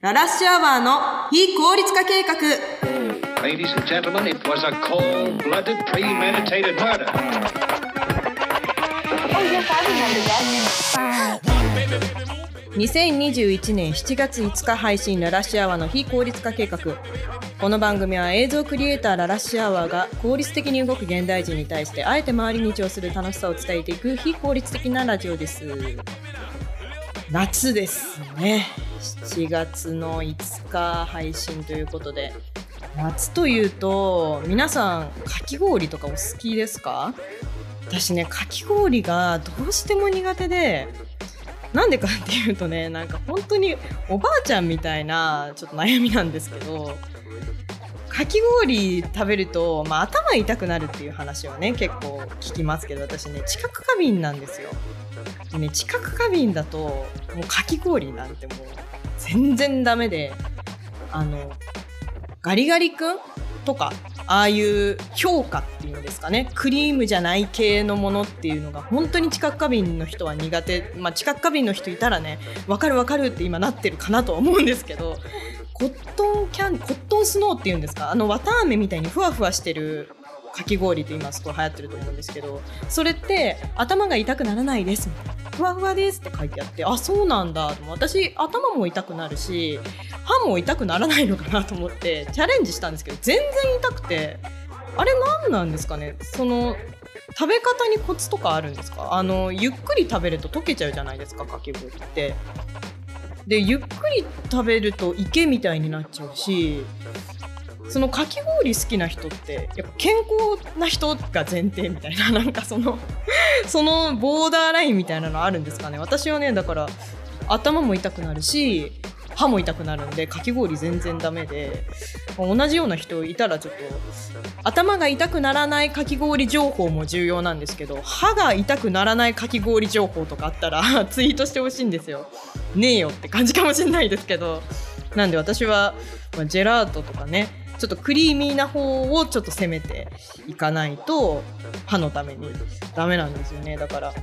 ララッシュアワーの非効率化計画 Ladies and gentlemen, it was a cold-blooded, premeditated murder. Oh, yes, I remember that. 2021年7月5日配信ララッシュアワーの非効率化計画この番組は映像クリエイターララッシュアワーが効率的に動く現代人に対してあえて周りに重する楽しさを伝えていく非効率的なラジオです夏ですね。7月の5日配信ということで。夏というと皆さんかき氷とかお好きですか？私ねかき氷がどうしても苦手で。なんでかっていうとねなんか本当におばあちゃんみたいなちょっと悩みなんですけど。かき氷食べると、まあ、頭痛くなるっていう話はね結構聞きますけど私ね知覚過敏なんですよ。でね知覚過敏だともうかき氷なんてもう全然ダメであのガリガリ君とかああいう評価っていうんですかねクリームじゃない系のものっていうのが本当に知覚過敏の人は苦手、まあ、知覚過敏の人いたらね分かる分かるって今なってるかなとは思うんですけどコットンキャンコットンスノーっていうんですか？あの綿あめみたいにふわふわしてるかき氷と言いますと流行ってると思うんですけどそれって頭が痛くならないですみたいな。ふわふわですって書いてあってあそうなんだ私頭も痛くなるし歯も痛くならないのかなと思ってチャレンジしたんですけど全然痛くてあれ何なんですかね？その食べ方にコツとかあるんですか？あのゆっくり食べると溶けちゃうじゃないですかかき氷って。でゆっくり食べると池みたいになっちゃうしそのかき氷好きな人ってやっぱ健康な人が前提みたいな なんかそのそのボーダーラインみたいなのあるんですかね。私はねだから頭も痛くなるし歯も痛くなるんでかき氷全然ダメで同じような人いたらちょっと頭が痛くならないかき氷情報も重要なんですけど歯が痛くならないかき氷情報とかあったら ツイートしてほしいんですよ。ねえよって感じかもしれないですけど。なんで私は、まあ、ジェラートとかねちょっとクリーミーな方をちょっと攻めていかないと歯のためにダメなんですよね。だから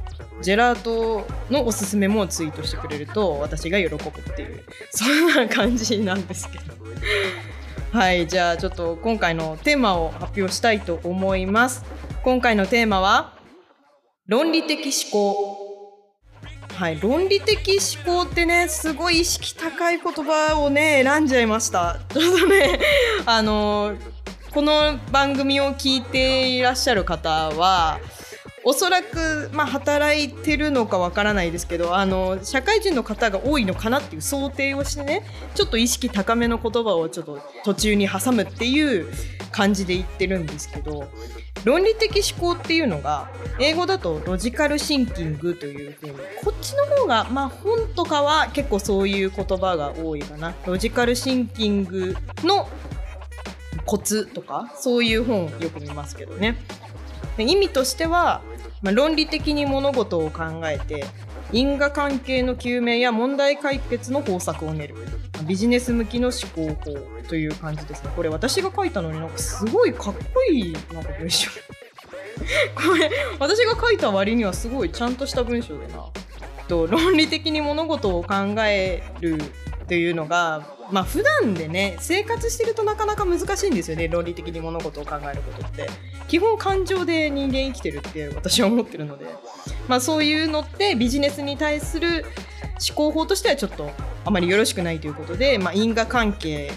ジェラートのおすすめもツイートしてくれると私が喜ぶっていうそんな感じなんですけど。はいじゃあちょっと今回のテーマを発表したいと思います。今回のテーマは論理的思考。はい、論理的思考ってねすごい意識高い言葉をね選んじゃいました。ちょっとねあのこの番組を聞いていらっしゃる方はおそらく、まあ、働いてるのかわからないですけどあの社会人の方が多いのかなっていう想定をしてねちょっと意識高めの言葉をちょっと途中に挟むっていう感じで言ってるんですけど論理的思考っていうのが英語だとロジカルシンキングというふうにこっちの方がまあ本とかは結構そういう言葉が多いかな。ロジカルシンキングのコツとかそういう本よく見ますけどね。意味としては、まあ、論理的に物事を考えて因果関係の究明や問題解決の方策を練る。ビジネス向きの思考法という感じですね。これ私が書いたのになんかすごいかっこいいなんか文章。これ私が書いた割にはすごいちゃんとした文章だな。と論理的に物事を考えるというのがまあ普段でね生活してるとなかなか難しいんですよね論理的に物事を考えることって。基本感情で人間生きてるって私は思ってるので。まあそういうのってビジネスに対する思考法としてはちょっとあまりよろしくないということで、まあ、因果関係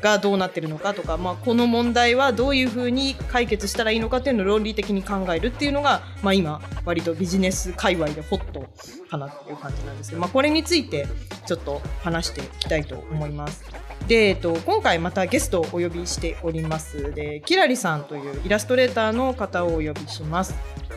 がどうなってるのかとか、まあ、この問題はどういうふうに解決したらいいのかっていうのを論理的に考えるっていうのが、まあ、今割とビジネス界隈でホットかなっていう感じなんですけど、まあ、これについてちょっと話していきたいと思います。で、えっと、今回またゲストをお呼びしております。でキラリさんというイラストレーターの方をお呼びします。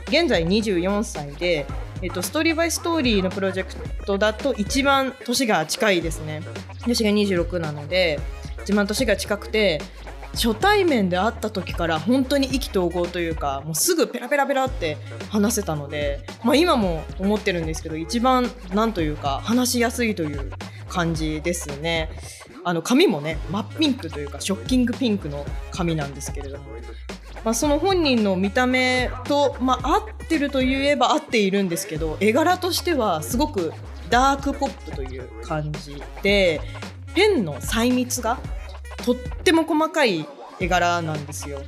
現在24歳で、えっと、ストーリーバイストーリーのプロジェクトだと一番年が近いですね。私が26なので一番年が近くて初対面で会った時から本当に意気投合というかもうすぐペラペラペラって話せたので、まあ、今も思ってるんですけど一番なんというか話しやすいという感じですね。あの髪もね真っピンクというかショッキングピンクの髪なんですけれども、まあ、その本人の見た目と、まあ、合ってるといえば合っているんですけど絵柄としてはすごくダークポップという感じでペンの細密がとっても細かい絵柄なんですよ。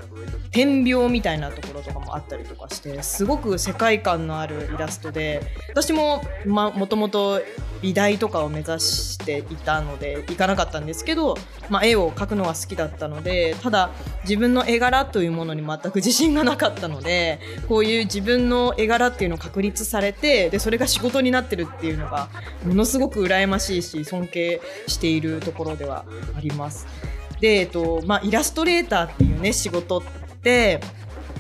点描みたいなところとかもあったりとかしてすごく世界観のあるイラストで私もまもともと美大とかを目指していたので行かなかったんですけど、まあ、絵を描くのが好きだったのでただ自分の絵柄というものに全く自信がなかったのでこういう自分の絵柄っていうのを確立されてでそれが仕事になってるっていうのがものすごく羨ましいし尊敬しているところではあります。で、えっとまあ、イラストレーターっていうね仕事って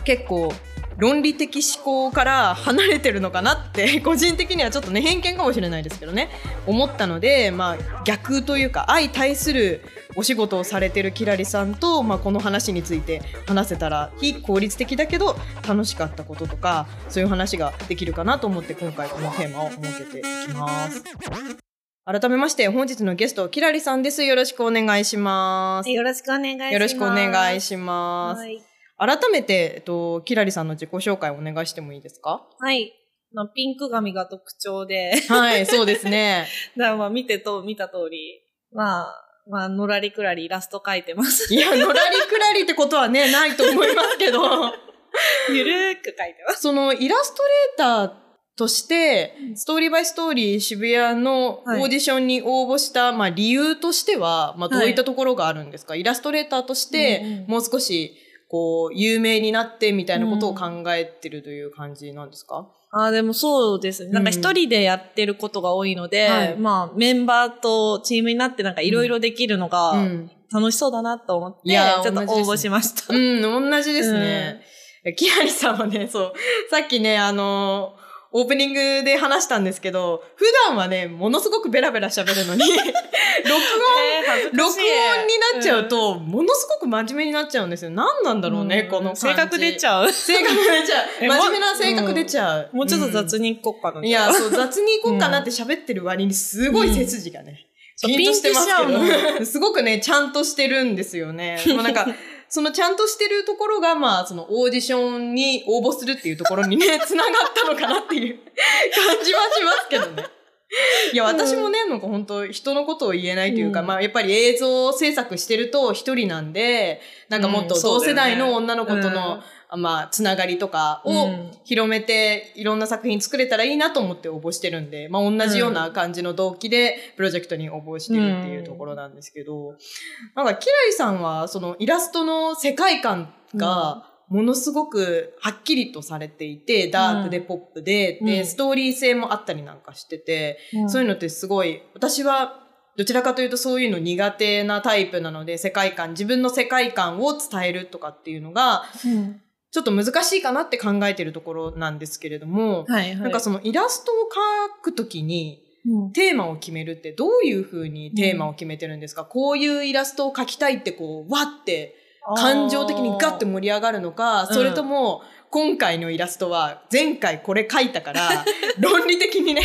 結構論理的思考から離れてるのかなって 個人的にはちょっとね偏見かもしれないですけどね思ったので、まあ、逆というか相対するお仕事をされてるキラリさんと、まあ、この話について話せたら非効率的だけど楽しかったこととかそういう話ができるかなと思って今回このテーマを設けていきます。改めまして本日のゲストキラリさんです。よろしくお願いします。よろしくお願いします。よろしくお願いします。はい。改めて、えっと、キラリさんの自己紹介をお願いしてもいいですか？はい。まあ、ピンク髪が特徴で、はい、そうですね。だからまあ見てと、見た通り、まあ、まあ、のらりくらりイラスト描いてます。いや、のらりくらりってことはね、ないと思いますけど、ゆるーく描いてます。そのイラストレーターとして、ストーリーバイストーリー渋谷のオーディションに応募した、まあ理由としては、まあどういったところがあるんですか、イラストレーターとしてうんうん、もう少し、こう、有名になってみたいなことを考えてるという感じなんですか、ああ、でもそうですね。なんか一人でやってることが多いので、はい。まあ、メンバーとチームになってなんかいろいろできるのがうん。楽しそうだなと思って、ちょっと応募しました。うん、同じですね。キラリさんはね、そう、さっきね、あのオープニングで話したんですけど、普段はね、ものすごくベラベラ喋るのに、録音、えー録音になっちゃうと、ものすごく真面目になっちゃうんですよ。何なんだろうね、んこの感じ。性格出ちゃう。性格出ちゃう。え真面目な性格出ちゃう。もうちょっと雑に。に行こうかな。いや、そう、雑に行こうかなって喋ってる割に、すごい背筋がね。ピンとしてますけど、すごくね、ちゃんとしてるんですよね。もうなんか、そのちゃんとしてるところが、まあ、そのオーディションに応募するっていうところにね、繋がったのかなっていう感じはしますけどね。いや、私もね、なんか本当人のことを言えないというか、うん。まあ、やっぱり映像制作してると一人なんで、なんかもっと同世代の女の子との、うん。あまあ、つながりとかをうん広めて、いろんな作品作れたらいいなと思って応募してるんで、まあ、同じような感じの動機で、プロジェクトに応募してるっていうところなんですけど、なんか、キラリさんは、そのイラストの世界観が、ものすごくはっきりとされていて、ダークでポップで、で、うん。ストーリー性もあったりなんかしてて、うん。そういうのってすごい、私はどちらかというとそういうの苦手なタイプなので、世界観、自分の世界観を伝えるとかっていうのが、うん。ちょっと難しいかなって考えてるところなんですけれども、はいはい。なんかそのイラストを描くときにうん。テーマを決めるってどういうふうにテーマを決めてるんですか、こういうイラストを描きたいってこう、わって感情的にガッて盛り上がるのか、うん。それとも、今回のイラストは前回これ描いたから、論理的にね、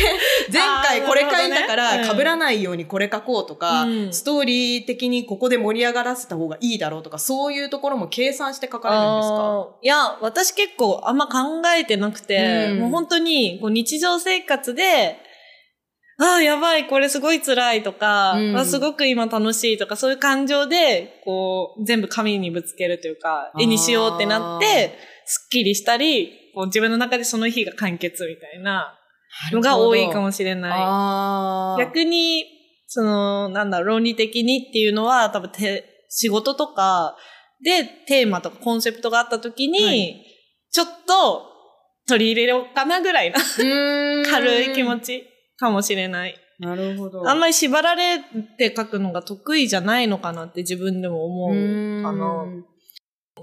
前回これ描いたからね。被らないようにこれ描こうとか、うん。ストーリー的にここで盛り上がらせた方がいいだろうとか、そういうところも計算して描かれるんですか？いや、私結構あんま考えてなくて、うん。もう本当にこう日常生活で、ああ、やばい、これすごい辛いとか、うん。あすごく今楽しいとか、そういう感情で、こう、全部紙にぶつけるというか、絵にしようってなって、すっきりしたり、こう自分の中でその日が完結みたいなのが多いかもしれない。逆に、その、なんだろう、論理的にっていうのは、多分て、仕事とかでテーマとかコンセプトがあった時に、はい。ちょっと取り入れようかなぐらいな軽い気持ちかもしれない。なるほど。あんまり縛られて書くのが得意じゃないのかなって自分でも思うかな。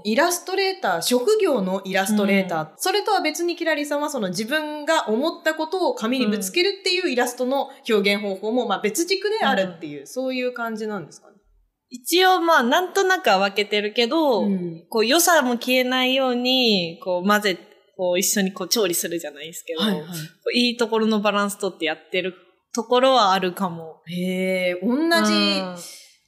イラストレーター、職業のイラストレーター、それとは別にキラリさんはその自分が思ったことを紙にぶつけるっていうイラストの表現方法もまあ別軸であるっていう、そういう感じなんですかね。一応まあなんとなくは分けてるけど、うんこう良さも消えないように、こう混ぜ、こう一緒にこう調理するじゃないですけど、はいはい。いいところのバランスとってやってるところはあるかも。へえ、同じ、うん。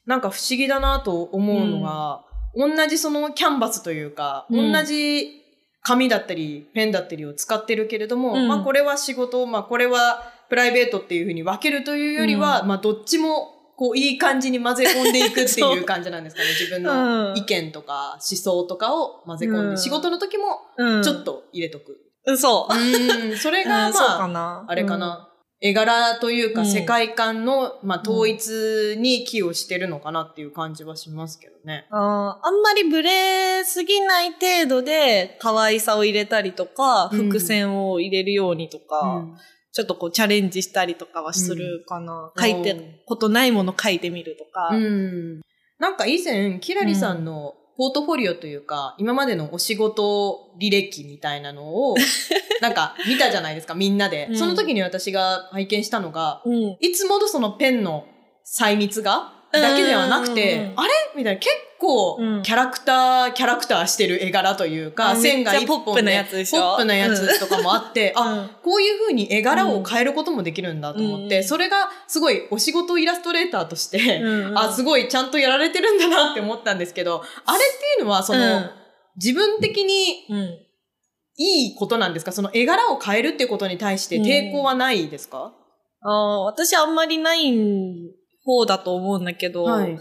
なんか不思議だなと思うのが、同じそのキャンバスというか、うん同じ紙だったり、ペンだったりを使ってるけれども、うん。まあこれは仕事、まあこれはプライベートっていうふうに分けるというよりは、うん。まあどっちもこう、いい感じに混ぜ込んでいくっていう感じなんですかね。自分のうん意見とか思想とかを混ぜ込んで、うん仕事の時もうん。ちょっと入れとく。うん。そう。うん、それが まあ。あれかな。絵柄というかうん世界観の、まあ、統一に寄与してるのかなっていう感じはしますけどね。あーあんまりブレすぎない程度で可愛さを入れたりとか、うん伏線を入れるようにとか、うんちょっとこうチャレンジしたりとかはするかな。うん書いてことないもの書いてみるとか。うん。なんか以前、キラリさんのポートフォリオというか、今までのお仕事履歴みたいなのを、なんか見たじゃないですか、みんなで。うんその時に私が拝見したのが、うん。いつものそのペンの細密がだけではなくて、あれ？みたいな。結構うん。キャラクター、キャラクターしてる絵柄というか、あ線が一本でポップなやつでしょ？ポップなやつとかもあって、あ、うん。こういう風に絵柄を変えることもできるんだと思って、うん。それがすごいお仕事イラストレーターとして、うん。あ、すごいちゃんとやられてるんだなって思ったんですけど、あれっていうのはその、うん。自分的にうん。いいことなんですか？その絵柄を変えるっていうことに対して抵抗はないですか、ああ、私あんまりない方だと思うんだけど、はい。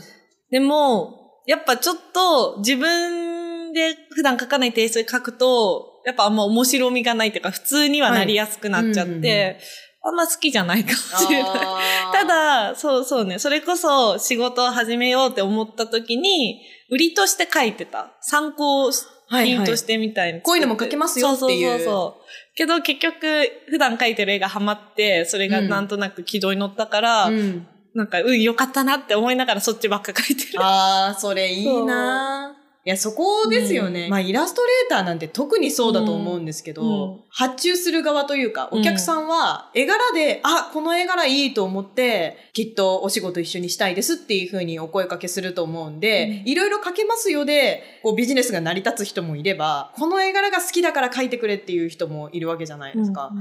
でも、やっぱちょっと自分で普段書かないテイストで書くと、やっぱあんま面白みがないというか、普通にはなりやすくなっちゃって、はいうんうんうんあんま好きじゃないかもしれない。た、だ、そうそうね、それこそ仕事を始めようって思った時に、売りとして書いてた。参考品としてみたいに作って、こういうのも書けますよっていうそうそうそう。けど結局、普段書いてる絵がハマって、それがなんとなく軌道に乗ったから、うん。なんか、うん、よかったなって思いながらそっちばっか書いてる。ああ、それいいな。いや、そこですよね。うん。まあ、イラストレーターなんて特にそうだと思うんですけど、うん。発注する側というか、うん。お客さんは絵柄で、あ、この絵柄いいと思って、きっとお仕事一緒にしたいですっていうふうにお声かけすると思うんで、いろいろ書けますよで、こうビジネスが成り立つ人もいれば、この絵柄が好きだから書いてくれっていう人もいるわけじゃないですか。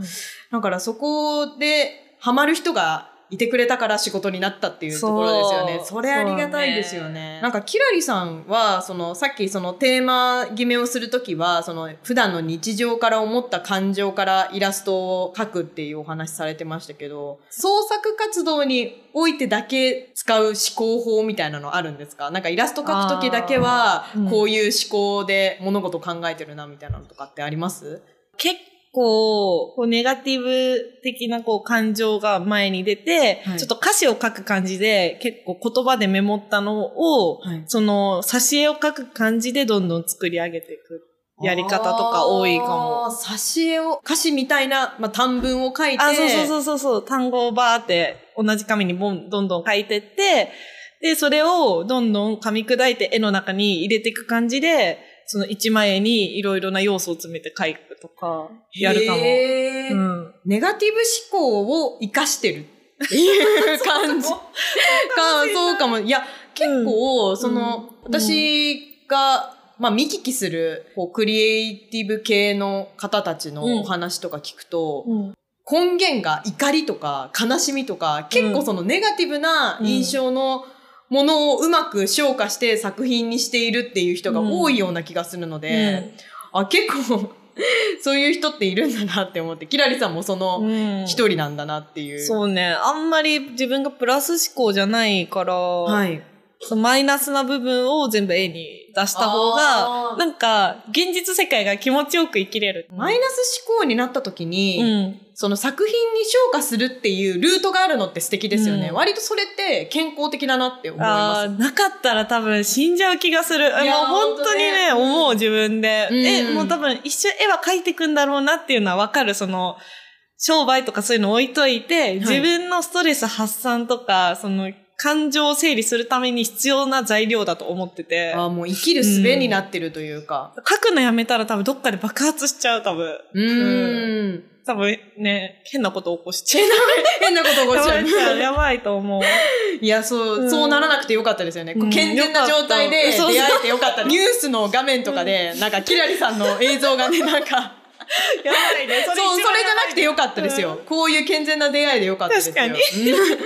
だからそこでハマる人がいてくれたから仕事になったっていうところですよね。それありがたいですよね。なんかキラリさんは、そのさっきそのテーマ決めをするときは、その普段の日常から思った感情からイラストを描くっていうお話されてましたけど、創作活動においてだけ使う思考法みたいなのあるんですか？なんかイラスト描くときだけはこういう思考で物事を考えてるなみたいなのとかってあります？結構、こう、ネガティブ的なこう感情が前に出て、はいちょっと歌詞を書く感じで、結構言葉でメモったのを、はいその、挿絵を書く感じでどんどん作り上げていくやり方とか多いかも。挿絵を、歌詞みたいな、まあ、短文を書いて。あ、そうそうそうそうそう、単語をバーって同じ紙にボンどんどん書いてって、で、それをどんどん噛み砕いて絵の中に入れていく感じで、その一枚絵にいろいろな要素を詰めて書くとか、やるかも。へーうん。ネガティブ思考を活かしてるっていう 感じ。かそうかも。いや、結構、その、うん私が、まあ、見聞きする、こう、クリエイティブ系の方たちのお話とか聞くと、うん根源が怒りとか悲しみとか、結構そのネガティブな印象のものをうまく消化して作品にしているっていう人が多いような気がするので、あ、結構 そういう人っているんだなって思って、キラリさんもそのうん一人なんだなっていう。そうね。あんまり自分がプラス思考じゃないから、はい。そのマイナスな部分を全部絵に出した方が、なんか、現実世界が気持ちよく生きれる。マイナス思考になった時に、うん。その作品に消化するっていうルートがあるのって素敵ですよね。うん割とそれって健康的だなって思いあまあ、なかったら多分死んじゃう気がする。もう本当にね、思う自分で。うんえ、もう多分一緒絵は描いていくんだろうなっていうのはわかる。その、商売とかそういうの置いといて、自分のストレス発散とか、その、感情を整理するために必要な材料だと思っててす。。あーもう生きる術になってるというか。書くのやめたら多分どっかで爆発しちゃう、多分。うーん。多分ね、変なこと起こしちゃう。変なこと起こしちゃう。やばいやばいと思う。いや、そう、うんそうならなくてよかったですよね。こううん健全な状態で出会えてよかった。ニュースの画面とかで、なんか、キラリさんの映像がね、なんか、やばいね。そう、それじゃなくてよかったですよ。こういう健全な出会いでよかったですよ。確かにうん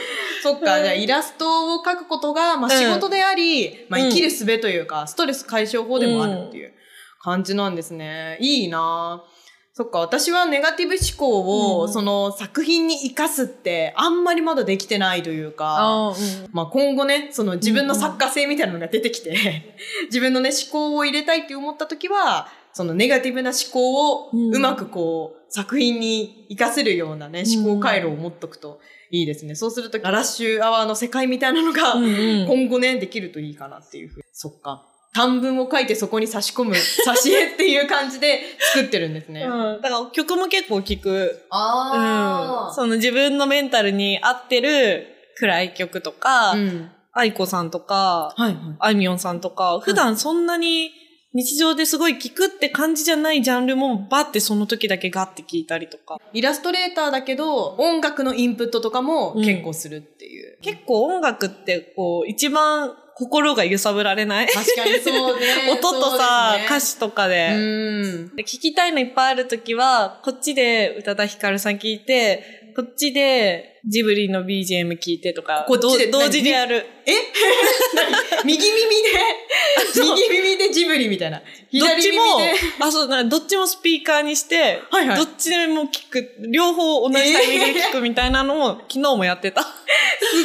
そっか、じゃあイラストを描くことが、まあうん仕事であり、まあうん。生きる術というか、ストレス解消法でもあるっていう感じなんですね。いいな。ぁそっか、私はネガティブ思考を、うん。その作品に生かすって、あんまりまだできてないというか、まあ今後ね、その自分の作家性みたいなのが出てきて、自分のね、思考を入れたいって思った時は、そのネガティブな思考をうんうまくこう、作品に活かせるようなね、思考回路を持っとくといいですね。そうすると、ラッシュアワーの世界みたいなのが、うんうん今後ね、できるといいかなっていうふうに。そっか。短文を書いてそこに差し込む、挿絵っていう感じで作ってるんですね。うん。だから曲も結構聞く。うん。あその自分のメンタルに合ってる暗い曲とか、うん。愛子さんとか、はいはい。あいみょんさんとか、普段そんなに日常ですごい聞くって感じじゃないジャンルもバってその時だけガッて聞いたりとか。イラストレーターだけど、音楽のインプットとかも結構するっていう。結構音楽ってこう一番心が揺さぶられない？確かにそうね。音とさ、歌詞。詞とかで。うん。で聞きたいのいっぱいあるときは、こっちで宇多田ヒカルさん聞いて、こっちでジブリの BGM 聞いてとか、こっちでど同時でやる。右耳で、右耳でジブリみたいな。どっ左耳ちもで。、あ、そう、なんかどっちもスピーカーにして、はいはいどっちでも聞く、両方同じタイミングで聞くみたいなのも、昨日もやってた。す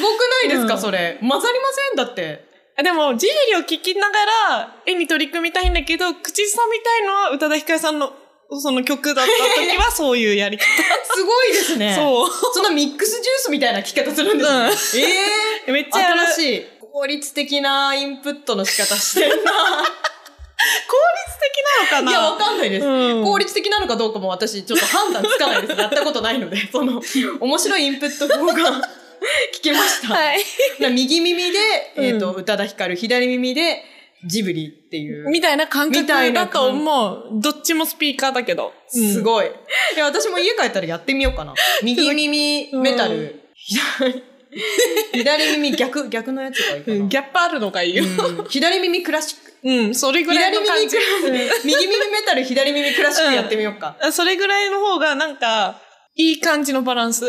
ごくないですか、うんそれ？混ざりません？だって。あでも、ジブリを聞きながら、絵に取り組みたいんだけど、口ずさみたいのは宇多田ヒカルさんの、その曲だった時はそういうやり方。すごいですね。そう。そのミックスジュースみたいな聞き方するんですね。ええめっちゃ。新しい。効率的なインプットの仕方してんな。なのかな？いや、わかんないです。うん効率的なのかどうかも私ちょっと判断つかないです。やったことないので、その、面白いインプット法が聞けました。はい。な右耳で、えっ、と、う宇多田ヒカル、左耳でジブリっていう。みたいな感覚だと思う。どっちもスピーカーだけど。い。すごい。いや、私も家帰ったらやってみようかな。右耳メタル。左左耳逆、逆のやつがいいかな。うんギャップあるのがいいよ。うん左耳クラシック。うん、それぐらい左耳の感じ。右耳メタル、左耳クラシックやってみようか。うんそれぐらいの方が、なんか、いい感じのバランス。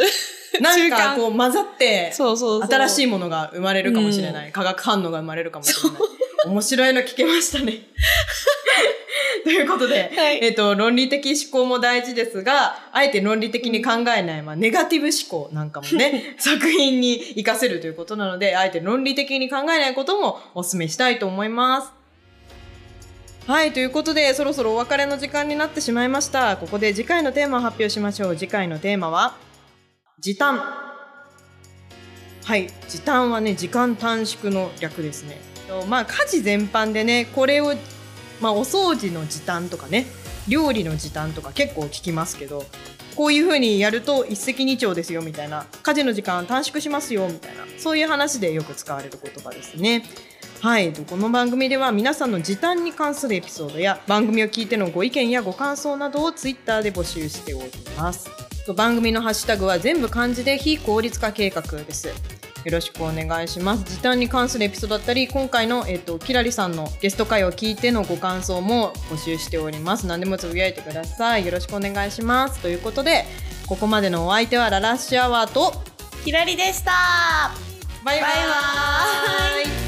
なんかこう混ざって、そうそう。新しいものが生まれるかもしれない。化学反応が生まれるかもしれない。面白いの聞けましたね。ということで、はいえっ、と、論理的思考も大事ですが、あえて論理的に考えない、まあ、ネガティブ思考なんかもね、作品に活かせるということなので、あえて論理的に考えないこともお勧めしたいと思います。はい、ということで、そろそろお別れの時間になってしまいました。ここで次回のテーマを発表しましょう。次回のテーマは、時短。はい、時短はね、時間短縮の略ですね。まあ、家事全般でね、これを、まあ、お掃除の時短とかね、料理の時短とか結構聞きますけど、こういう風にやると一石二鳥ですよみたいな、家事の時間短縮しますよみたいな、そういう話でよく使われる言葉ですね。はい、この番組では皆さんの時短に関するエピソードや番組を聞いてのご意見やご感想などをツイッターで募集しております。番組のハッシュタグは全部漢字で非効率化計画です。よろしくお願いします。時短に関するエピソードだったり、今回の、えっとキラリさんのゲスト会を聞いてのご感想も募集しております。何でもつぶやいてください。よろしくお願いします。ということで、ここまでのお相手はララッシュアワーと、ひらりでしたバイバイバイバイ